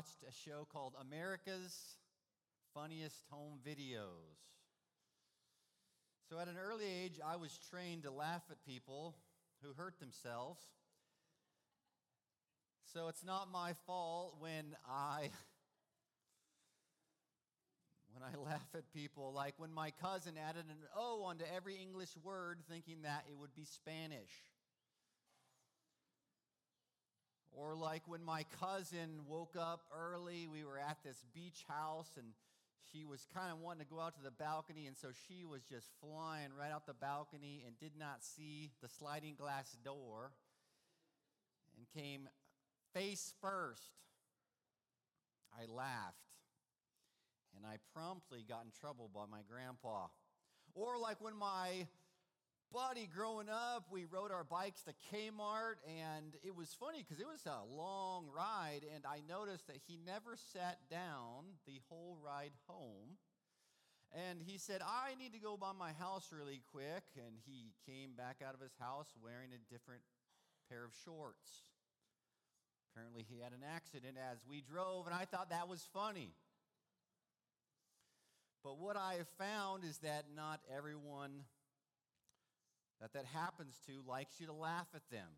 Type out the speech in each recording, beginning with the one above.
watched a show called America's Funniest Home Videos. So, at an early age, I was trained to laugh at people who hurt themselves. So, it's not my fault when I. When I laugh at people, like when my cousin added an O onto every English word thinking that it would be Spanish. Or like when my cousin woke up early, we were at this beach house and she was kind of wanting to go out to the balcony, and so she was just flying right out the balcony and did not see the sliding glass door and came face first. I laughed and I promptly got in trouble by my grandpa. Or like when my buddy growing up, we rode our bikes to Kmart, and it was funny because it was a long ride, and I noticed that he never sat down the whole ride home. And he said, I need to go by my house really quick. And he came back out of his house wearing a different pair of shorts. Apparently, he had an accident as we drove, and I thought that was funny. But what I have found is that not everyone that that happens to likes you to laugh at them.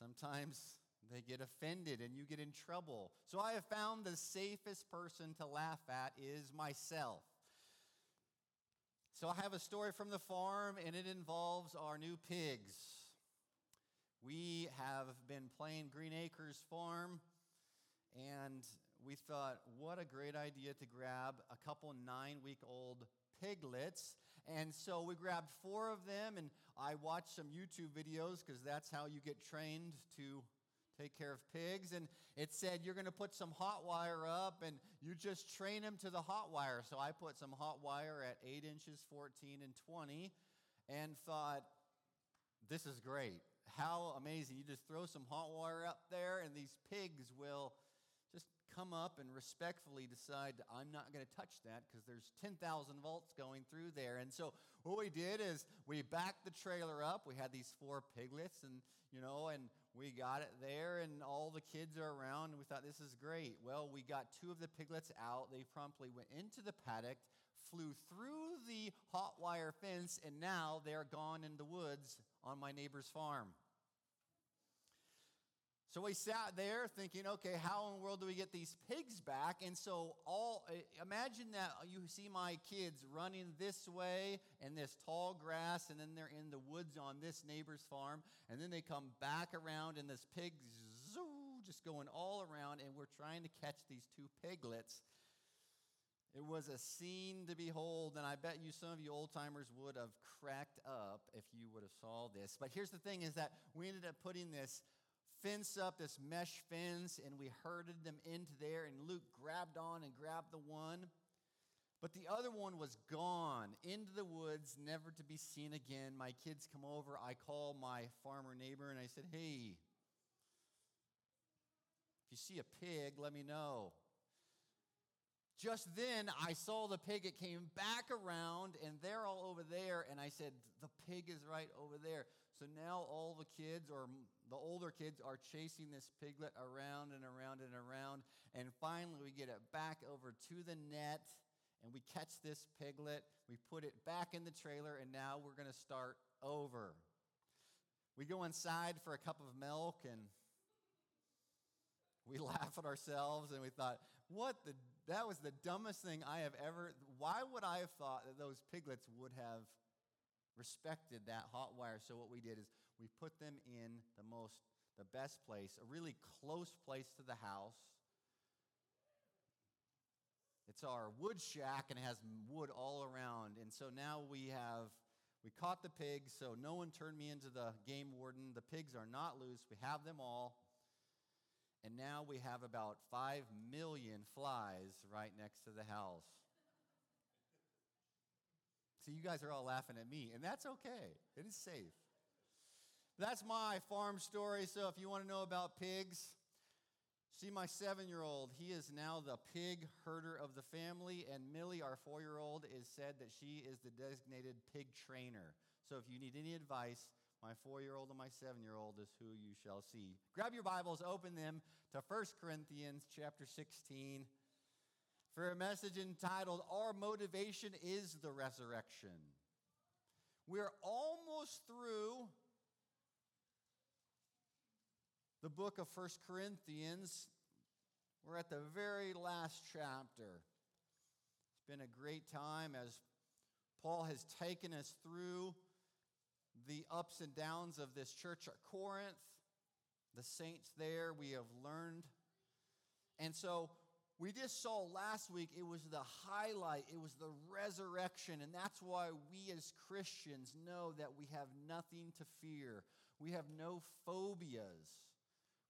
Sometimes they get offended and you get in trouble. So I have found the safest person to laugh at is myself. So I have a story from the farm and it involves our new pigs. We have been playing Green Acres Farm and we thought, what a great idea to grab a couple nine week old piglets. And so we grabbed four of them, and I watched some YouTube videos because that's how you get trained to take care of pigs. And it said you're going to put some hot wire up and you just train them to the hot wire. So I put some hot wire at 8 inches, 14, and 20 and thought, this is great. How amazing. You just throw some hot wire up there, and these pigs will come up and respectfully decide, I'm not going to touch that because there's 10,000 volts going through there. And so what we did is we backed the trailer up. We had these four piglets, and, you know, and we got it there, and all the kids are around, and we thought, this is great. Well, we got two of the piglets out. They promptly went into the paddock, flew through the hot wire fence, and now they're gone in the woods on my neighbor's farm. So we sat there thinking, okay, how in the world do we get these pigs back? And so all eh, imagine that you see my kids running this way in this tall grass, and then they're in the woods on this neighbor's farm, and then they come back around, and this pig zoo, just going all around, and we're trying to catch these two piglets. It was a scene to behold, and I bet you some of you old timers would have cracked up if you would have saw this. But here's the thing: is that we ended up putting this fence up, this mesh fence, and we herded them into there. And Luke grabbed on and grabbed the one. But the other one was gone into the woods, never to be seen again. My kids come over. I call my farmer neighbor and I said, Hey, if you see a pig, let me know. Just then, I saw the pig. It came back around, and they're all over there. And I said, The pig is right over there. So now all the kids, or the older kids, are chasing this piglet around and around and around. And finally, we get it back over to the net, and we catch this piglet. We put it back in the trailer, and now we're going to start over. We go inside for a cup of milk, and we laugh at ourselves, and we thought, what the that was the dumbest thing I have ever. Why would I have thought that those piglets would have respected that hot wire? So what we did is we put them in the most, the best place, a really close place to the house. It's our wood shack and it has wood all around. And so now we have we caught the pigs, so no one turned me into the game warden. The pigs are not loose. We have them all. And now we have about 5 million flies right next to the house. So you guys are all laughing at me, and that's okay. It is safe. That's my farm story. So if you want to know about pigs, see my seven year old. He is now the pig herder of the family, and Millie, our four year old, is said that she is the designated pig trainer. So if you need any advice, My four year old and my seven year old is who you shall see. Grab your Bibles, open them to 1 Corinthians chapter 16 for a message entitled Our Motivation is the Resurrection. We're almost through the book of First Corinthians. We're at the very last chapter. It's been a great time as Paul has taken us through the ups and downs of this church at Corinth, the saints there, we have learned. And so we just saw last week it was the highlight, it was the resurrection. And that's why we as Christians know that we have nothing to fear. We have no phobias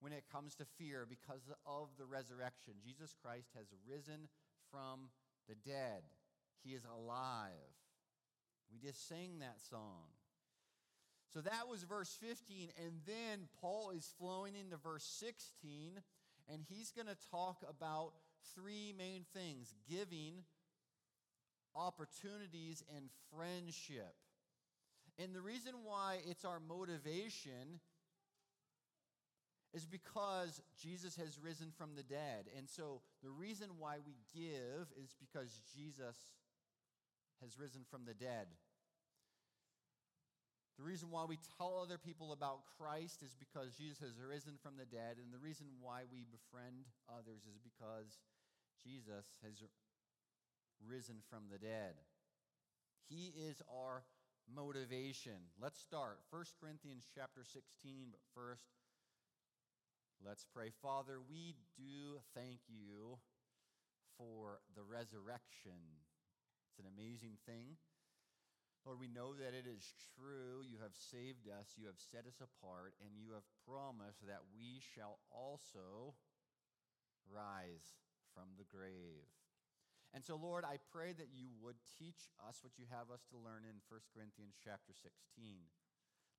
when it comes to fear because of the resurrection. Jesus Christ has risen from the dead, He is alive. We just sang that song. So that was verse 15. And then Paul is flowing into verse 16, and he's going to talk about three main things giving, opportunities, and friendship. And the reason why it's our motivation is because Jesus has risen from the dead. And so the reason why we give is because Jesus has risen from the dead. The reason why we tell other people about Christ is because Jesus has risen from the dead. And the reason why we befriend others is because Jesus has risen from the dead. He is our motivation. Let's start. 1 Corinthians chapter 16, but first, let's pray. Father, we do thank you for the resurrection. It's an amazing thing. Lord, we know that it is true. You have saved us, you have set us apart, and you have promised that we shall also rise from the grave. And so, Lord, I pray that you would teach us what you have us to learn in 1 Corinthians chapter 16.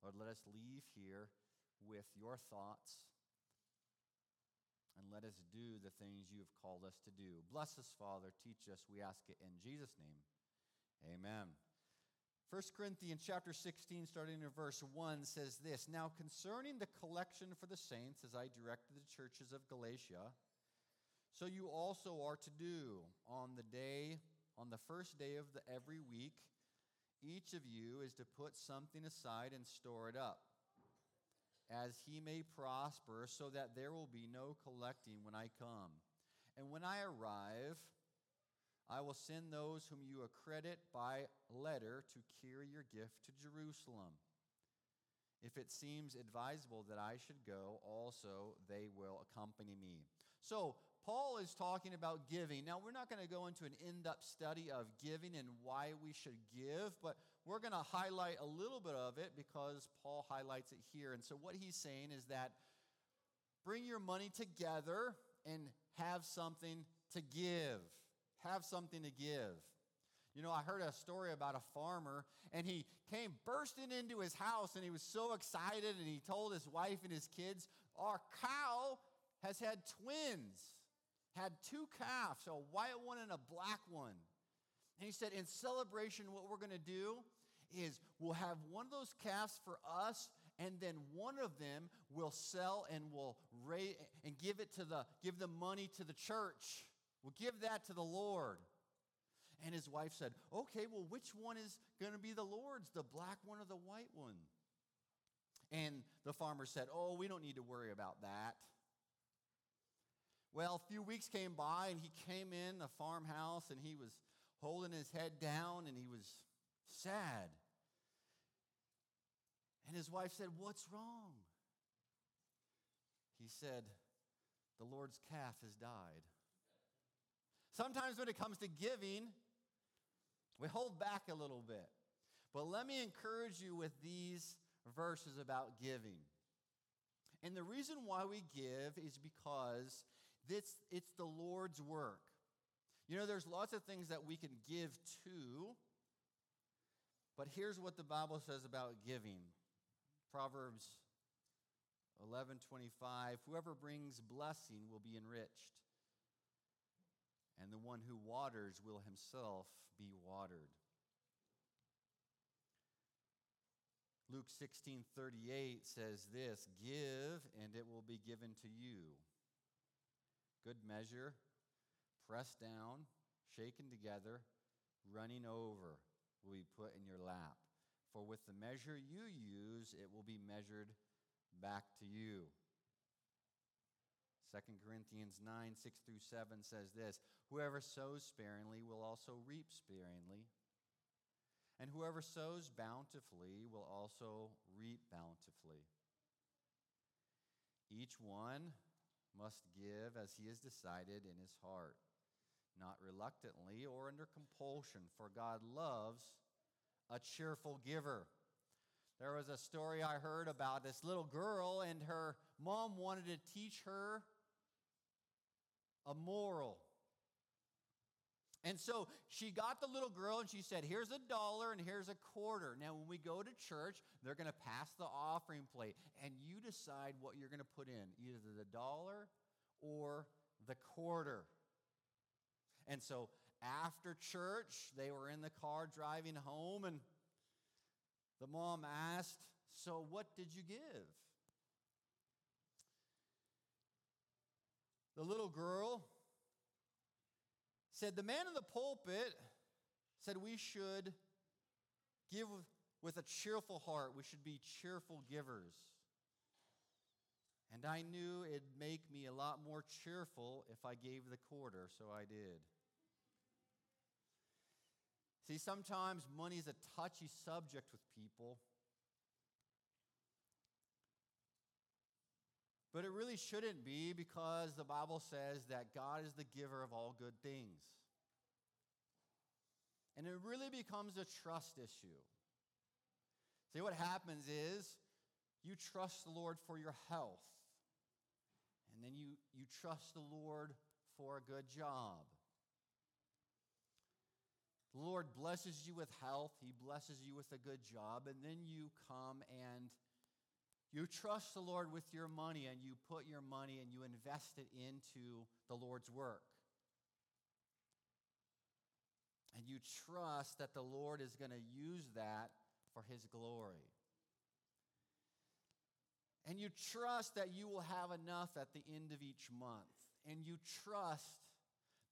Lord, let us leave here with your thoughts and let us do the things you have called us to do. Bless us, Father. Teach us. We ask it in Jesus' name. Amen. 1 Corinthians chapter 16, starting in verse 1, says this Now concerning the collection for the saints, as I directed the churches of Galatia, so you also are to do on the day, on the first day of the, every week, each of you is to put something aside and store it up, as he may prosper, so that there will be no collecting when I come. And when I arrive, I will send those whom you accredit by letter to carry your gift to Jerusalem. If it seems advisable that I should go, also they will accompany me. So, Paul is talking about giving. Now, we're not going to go into an in depth study of giving and why we should give, but we're going to highlight a little bit of it because Paul highlights it here. And so, what he's saying is that bring your money together and have something to give have something to give. You know, I heard a story about a farmer, and he came bursting into his house, and he was so excited, and he told his wife and his kids, Our cow has had twins, had two calves, a white one and a black one. And he said, In celebration, what we're going to do is we'll have one of those calves for us, and then one of them will sell and will raise and give it to the give the money to the church. We'll give that to the Lord. And his wife said, Okay, well, which one is going to be the Lord's, the black one or the white one? And the farmer said, Oh, we don't need to worry about that. Well, a few weeks came by and he came in the farmhouse and he was holding his head down and he was sad. And his wife said, What's wrong? He said, The Lord's calf has died. Sometimes when it comes to giving, we hold back a little bit. But let me encourage you with these verses about giving. And the reason why we give is because this, it's the Lord's work. You know, there's lots of things that we can give to, but here's what the Bible says about giving. Proverbs 11:25 Whoever brings blessing will be enriched and the one who waters will himself be watered. Luke 16 38 says this Give, and it will be given to you. Good measure, pressed down, shaken together, running over, will be put in your lap. For with the measure you use, it will be measured back to you. 2 Corinthians 9, 6 through 7 says this Whoever sows sparingly will also reap sparingly, and whoever sows bountifully will also reap bountifully. Each one must give as he has decided in his heart, not reluctantly or under compulsion, for God loves a cheerful giver. There was a story I heard about this little girl, and her mom wanted to teach her a moral. And so she got the little girl and she said, Here's a dollar and here's a quarter. Now, when we go to church, they're going to pass the offering plate, and you decide what you're going to put in either the dollar or the quarter. And so after church, they were in the car driving home, and the mom asked, So what did you give? The little girl said, The man in the pulpit said we should give with a cheerful heart. We should be cheerful givers. And I knew it'd make me a lot more cheerful if I gave the quarter, so I did. See, sometimes money is a touchy subject with people. But it really shouldn't be because the Bible says that God is the giver of all good things. And it really becomes a trust issue. See, what happens is you trust the Lord for your health, and then you, you trust the Lord for a good job. The Lord blesses you with health, He blesses you with a good job, and then you come and you trust the Lord with your money and you put your money and you invest it into the Lord's work. And you trust that the Lord is going to use that for His glory. And you trust that you will have enough at the end of each month. And you trust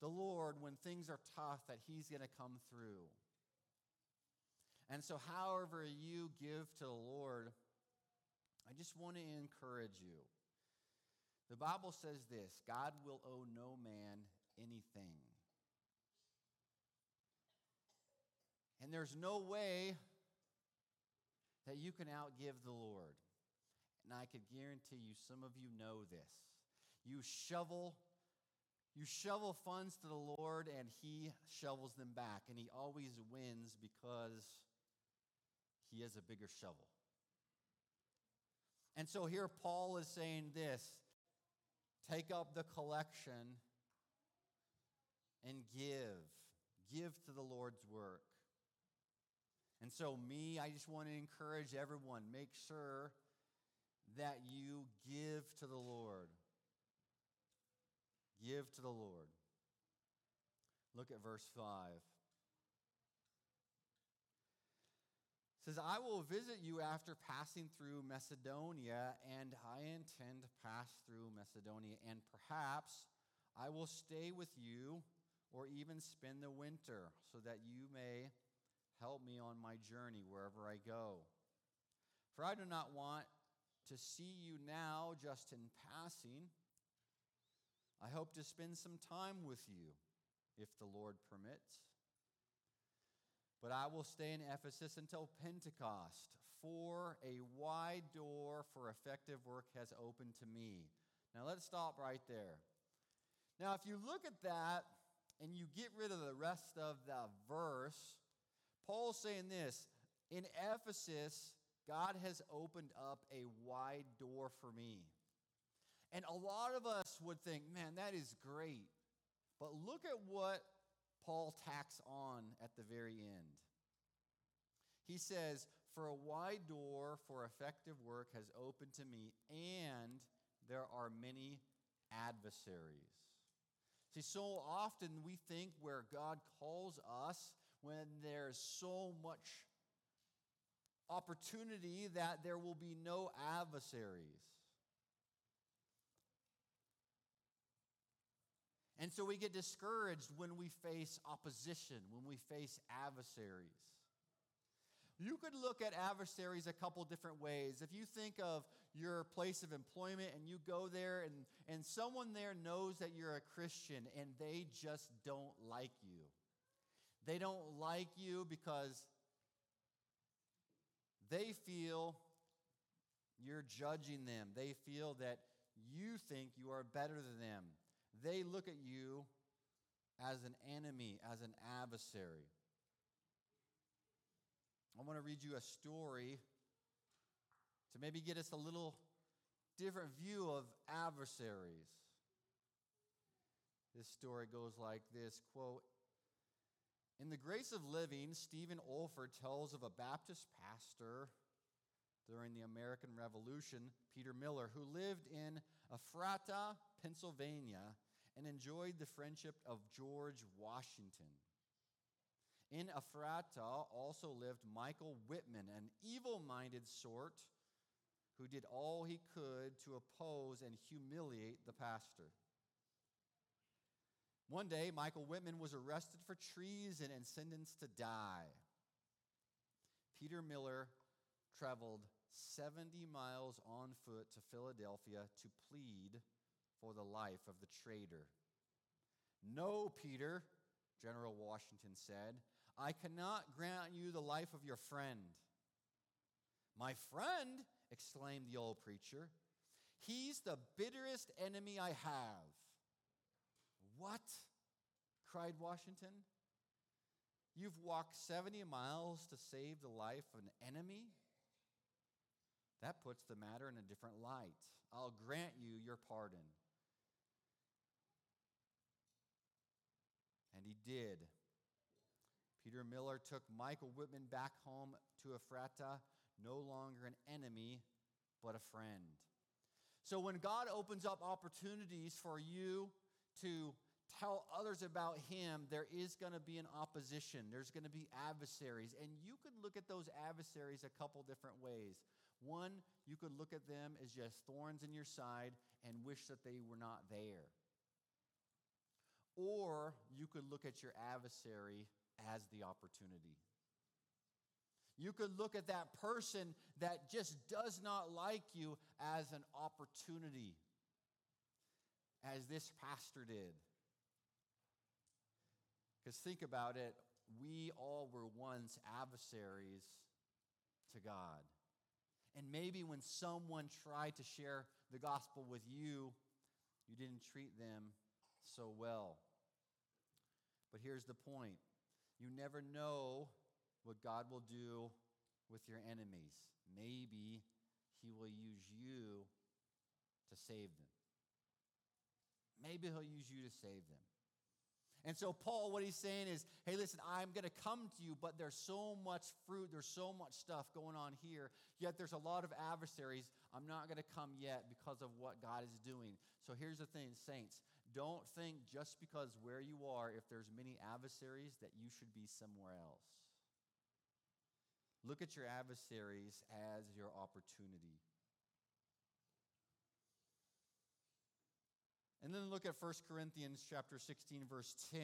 the Lord when things are tough that He's going to come through. And so, however you give to the Lord, I just want to encourage you. The Bible says this God will owe no man anything. And there's no way that you can outgive the Lord. And I could guarantee you, some of you know this. You shovel. You shovel funds to the Lord and He shovels them back. And He always wins because He has a bigger shovel. And so here Paul is saying this take up the collection and give. Give to the Lord's work. And so, me, I just want to encourage everyone make sure that you give to the Lord. Give to the Lord. Look at verse 5. says, I will visit you after passing through Macedonia, and I intend to pass through Macedonia, and perhaps I will stay with you or even spend the winter, so that you may help me on my journey wherever I go. For I do not want to see you now just in passing. I hope to spend some time with you, if the Lord permits. But I will stay in Ephesus until Pentecost, for a wide door for effective work has opened to me. Now let's stop right there. Now, if you look at that and you get rid of the rest of the verse, Paul's saying this In Ephesus, God has opened up a wide door for me. And a lot of us would think, man, that is great. But look at what Paul tacks on at the very end. He says, For a wide door for effective work has opened to me, and there are many adversaries. See, so often we think where God calls us when there's so much opportunity that there will be no adversaries. And so we get discouraged when we face opposition, when we face adversaries. You could look at adversaries a couple different ways. If you think of your place of employment and you go there and, and someone there knows that you're a Christian and they just don't like you. They don't like you because they feel you're judging them. They feel that you think you are better than them. They look at you as an enemy, as an adversary. I want to read you a story to maybe get us a little different view of adversaries. This story goes like this quote, in The Grace of Living, Stephen Olford tells of a Baptist pastor during the American Revolution, Peter Miller, who lived in Ephrata, Pennsylvania, and enjoyed the friendship of George Washington. In Ephrata also lived Michael Whitman, an evil minded sort who did all he could to oppose and humiliate the pastor. One day, Michael Whitman was arrested for treason and sentenced to die. Peter Miller traveled 70 miles on foot to Philadelphia to plead for the life of the traitor. No, Peter, General Washington said, I cannot grant you the life of your friend. My friend, exclaimed the old preacher, he's the bitterest enemy I have. What? cried Washington. You've walked 70 miles to save the life of an enemy? That puts the matter in a different light. I'll grant you your pardon. He did. Peter Miller took Michael Whitman back home to Ephrata, no longer an enemy, but a friend. So when God opens up opportunities for you to tell others about him, there is going to be an opposition. There's going to be adversaries. And you could look at those adversaries a couple different ways. One, you could look at them as just thorns in your side and wish that they were not there. Or you could look at your adversary as the opportunity. You could look at that person that just does not like you as an opportunity, as this pastor did. Because think about it, we all were once adversaries to God. And maybe when someone tried to share the gospel with you, you didn't treat them so well. But here's the point you never know what God will do with your enemies. Maybe He will use you to save them. Maybe He'll use you to save them. And so, Paul, what he's saying is, hey, listen, I'm going to come to you, but there's so much fruit, there's so much stuff going on here, yet there's a lot of adversaries. I'm not going to come yet because of what God is doing. So, here's the thing, saints don't think just because where you are, if there's many adversaries, that you should be somewhere else. Look at your adversaries as your opportunity. And then look at 1 Corinthians chapter 16 verse 10.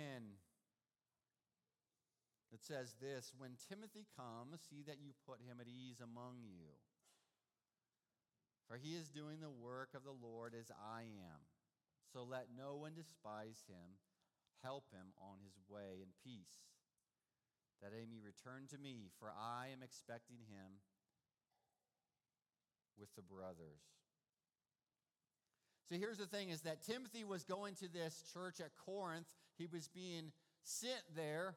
It says this, when Timothy comes, see that you put him at ease among you. For he is doing the work of the Lord as I am. So let no one despise him. Help him on his way in peace, that he may return to me, for I am expecting him with the brothers. So here's the thing is that Timothy was going to this church at Corinth. He was being sent there.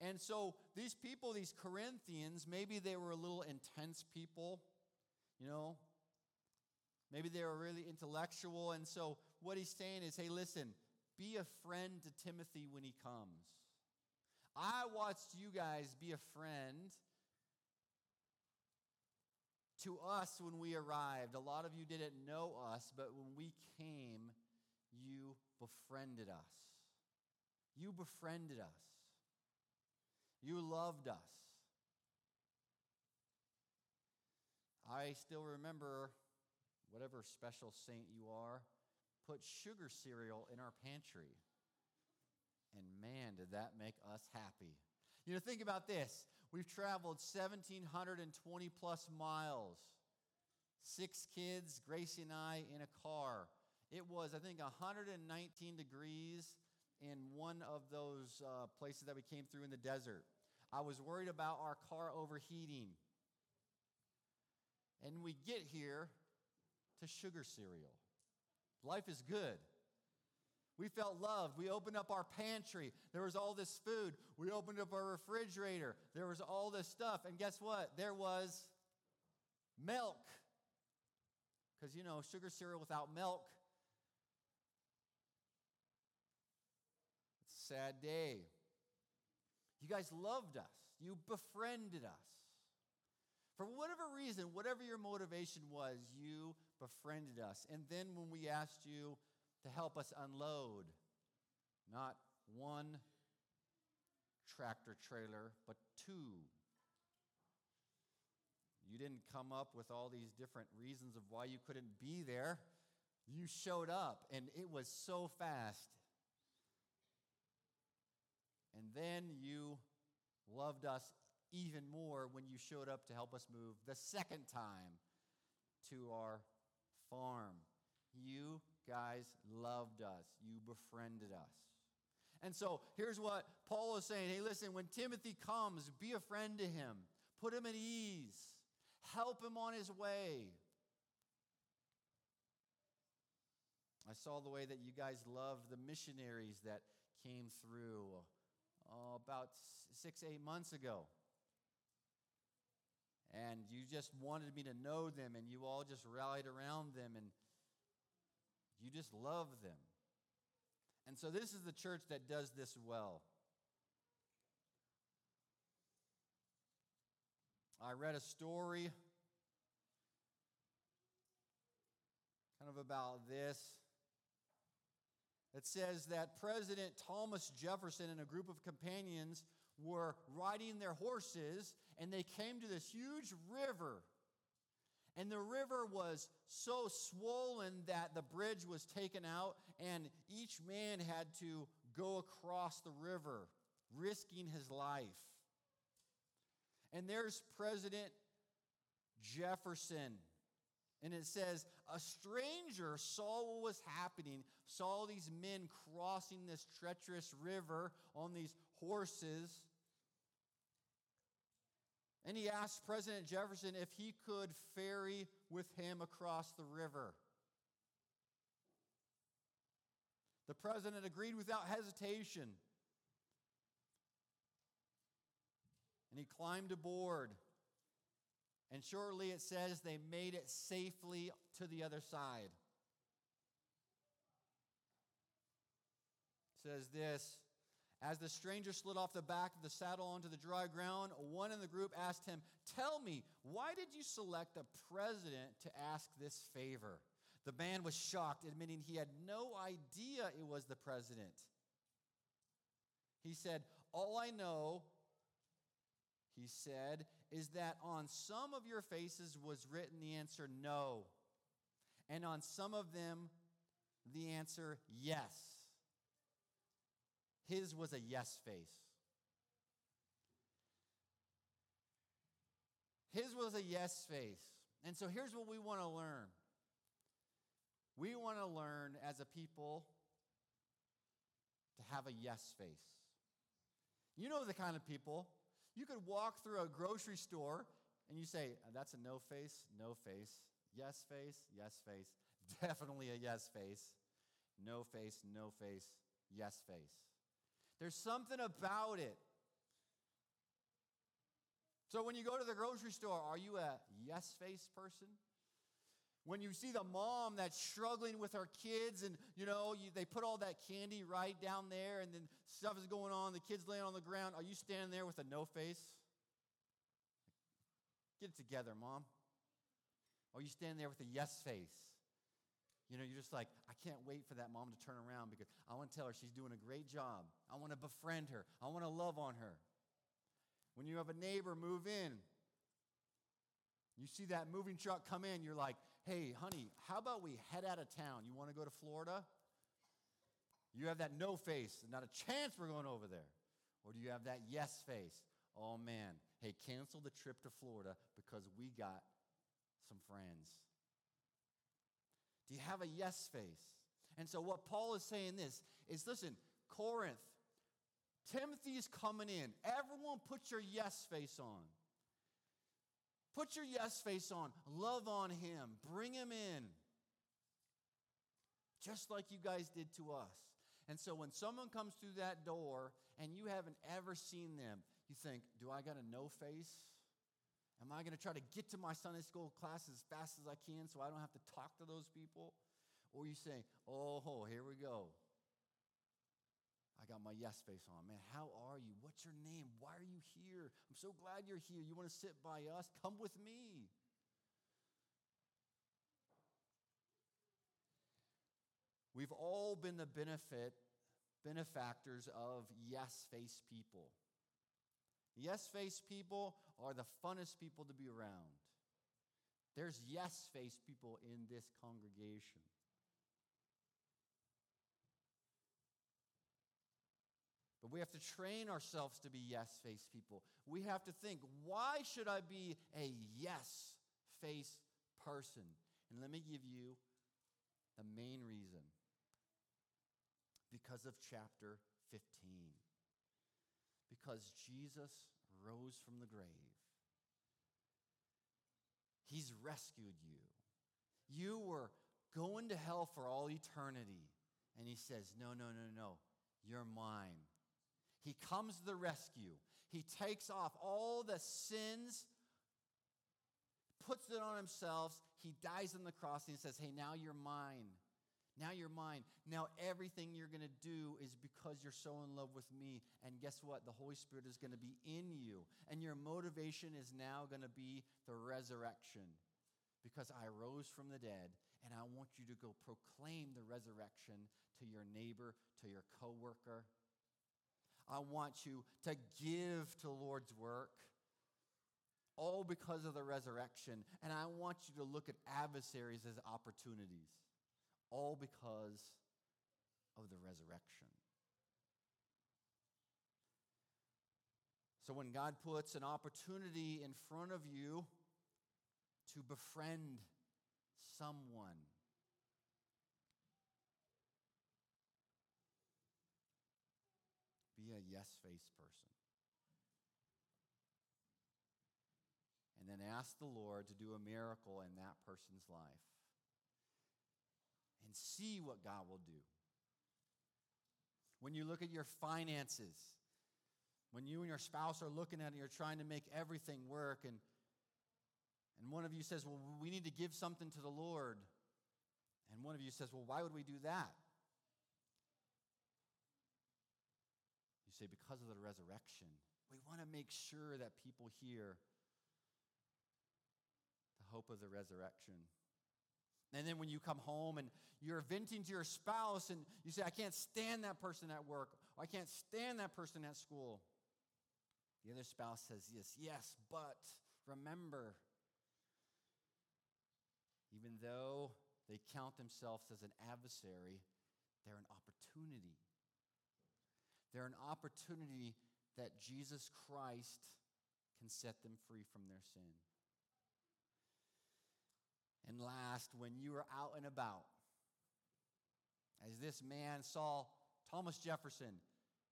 And so these people, these Corinthians, maybe they were a little intense people, you know. Maybe they were really intellectual. And so what he's saying is, hey, listen, be a friend to Timothy when he comes. I watched you guys be a friend to us when we arrived. A lot of you didn't know us, but when we came, you befriended us. You befriended us. You loved us. I still remember, whatever special saint you are, put sugar cereal in our pantry. And man, did that make us happy. You know, think about this. We've traveled 1,720 plus miles. Six kids, Gracie and I, in a car. It was, I think, 119 degrees in one of those uh, places that we came through in the desert. I was worried about our car overheating. And we get here to sugar cereal. Life is good. We felt loved. We opened up our pantry. There was all this food. We opened up our refrigerator. There was all this stuff. And guess what? There was milk. Because, you know, sugar cereal without milk, it's a sad day. You guys loved us, you befriended us. For whatever reason, whatever your motivation was, you befriended us. And then when we asked you to help us unload, not one tractor trailer, but two. You didn't come up with all these different reasons of why you couldn't be there. You showed up, and it was so fast. And then you loved us even more when you showed up to help us move the second time to our farm. You guys loved us, you befriended us. And so here's what Paul is saying Hey, listen, when Timothy comes, be a friend to him, put him at ease, help him on his way. I saw the way that you guys loved the missionaries that came through uh, about six, eight months ago. And you just wanted me to know them, and you all just rallied around them, and you just love them. And so, this is the church that does this well. I read a story kind of about this. It says that President Thomas Jefferson and a group of companions were riding their horses and they came to this huge river. And the river was so swollen that the bridge was taken out, and each man had to go across the river, risking his life. And there's President Jefferson. And it says, a stranger saw what was happening, saw these men crossing this treacherous river on these horses. And he asked President Jefferson if he could ferry with him across the river. The president agreed without hesitation. And he climbed aboard. And shortly it says they made it safely to the other side. It says this as the stranger slid off the back of the saddle onto the dry ground, one in the group asked him, Tell me, why did you select a president to ask this favor? The man was shocked, admitting he had no idea it was the president. He said, All I know, he said, is that on some of your faces was written the answer no, and on some of them, the answer yes. His was a yes face. His was a yes face. And so here's what we want to learn we want to learn as a people to have a yes face. You know the kind of people. You could walk through a grocery store and you say, uh, That's a no face, no face, yes face, yes face, definitely a yes face, no face, no face, yes face. There's something about it. So when you go to the grocery store, are you a yes face person? When you see the mom that's struggling with her kids and, you know, you, they put all that candy right down there and then stuff is going on, the kids laying on the ground, are you standing there with a no face? Get it together, mom. Are you standing there with a yes face? You know, you're just like, I can't wait for that mom to turn around because I want to tell her she's doing a great job. I want to befriend her. I want to love on her. When you have a neighbor move in, You see that moving truck come in, you're like, hey, honey, how about we head out of town? You want to go to Florida? You have that no face, not a chance we're going over there. Or do you have that yes face? Oh man, hey, cancel the trip to Florida because we got some friends. Do you have a yes face? And so what Paul is saying this is listen, Corinth, Timothy's coming in. Everyone put your yes face on. Put your yes face on. Love on him. Bring him in. Just like you guys did to us. And so when someone comes through that door and you haven't ever seen them, you think, do I got a no face? Am I going to try to get to my Sunday school class as fast as I can so I don't have to talk to those people? Or you say, oh, here we go. I got my yes face on. Man, how are you? What's your name? Why are you here? I'm so glad you're here. You want to sit by us? Come with me. We've all been the benefit benefactors of yes face people. Yes face people are the funnest people to be around. There's yes face people in this congregation. But we have to train ourselves to be yes face people. We have to think, why should I be a yes face person? And let me give you the main reason because of chapter 15. Because Jesus rose from the grave. He's rescued you. You were going to hell for all eternity. And he says, No, no, no, no. You're mine. He comes to the rescue. He takes off all the sins, puts it on himself. He dies on the cross and he says, Hey, now you're mine. Now you're mine. Now everything you're going to do is because you're so in love with me. And guess what? The Holy Spirit is going to be in you. And your motivation is now going to be the resurrection. Because I rose from the dead, and I want you to go proclaim the resurrection to your neighbor, to your coworker. I want you to give to Lord's work all because of the resurrection. And I want you to look at adversaries as opportunities all because of the resurrection. So when God puts an opportunity in front of you to befriend someone, be a yes face person. And then ask the Lord to do a miracle in that person's life see what God will do. When you look at your finances, when you and your spouse are looking at it, you're trying to make everything work, and, and one of you says, Well, we need to give something to the Lord. And one of you says, Well, why would we do that? You say, Because of the resurrection. We want to make sure that people hear the hope of the resurrection. And then when you come home and you're venting to your spouse and you say, I can't stand that person at work, or I can't stand that person at school. The other spouse says, Yes, yes, but remember, even though they count themselves as an adversary, they're an opportunity. They're an opportunity that Jesus Christ can set them free from their sin. And last, when you are out and about, as this man saw Thomas Jefferson,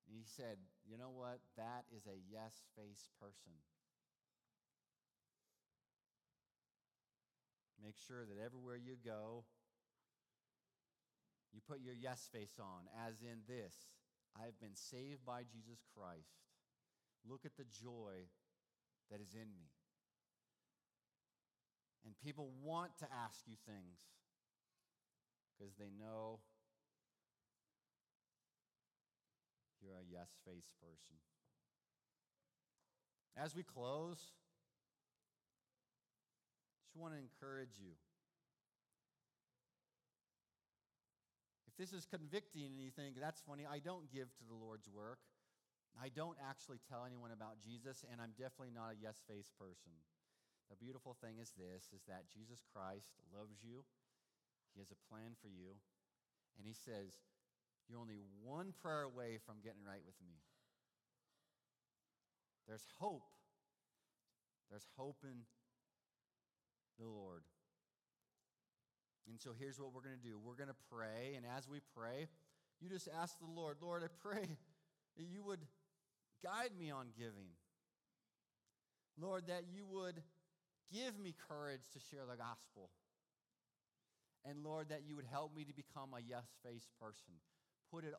and he said, You know what? That is a yes face person. Make sure that everywhere you go, you put your yes face on, as in this I have been saved by Jesus Christ. Look at the joy that is in me. And people want to ask you things because they know you're a yes face person. As we close, just want to encourage you. If this is convicting and you think, that's funny, I don't give to the Lord's work. I don't actually tell anyone about Jesus, and I'm definitely not a yes face person the beautiful thing is this is that Jesus Christ loves you. He has a plan for you. And he says, You're only one prayer away from getting right with me. There's hope. There's hope in the Lord. And so here's what we're going to do we're going to pray. And as we pray, you just ask the Lord, Lord, I pray that you would guide me on giving. Lord, that you would give me courage to share the gospel. And Lord, that you would help me to become a yes face person. Put it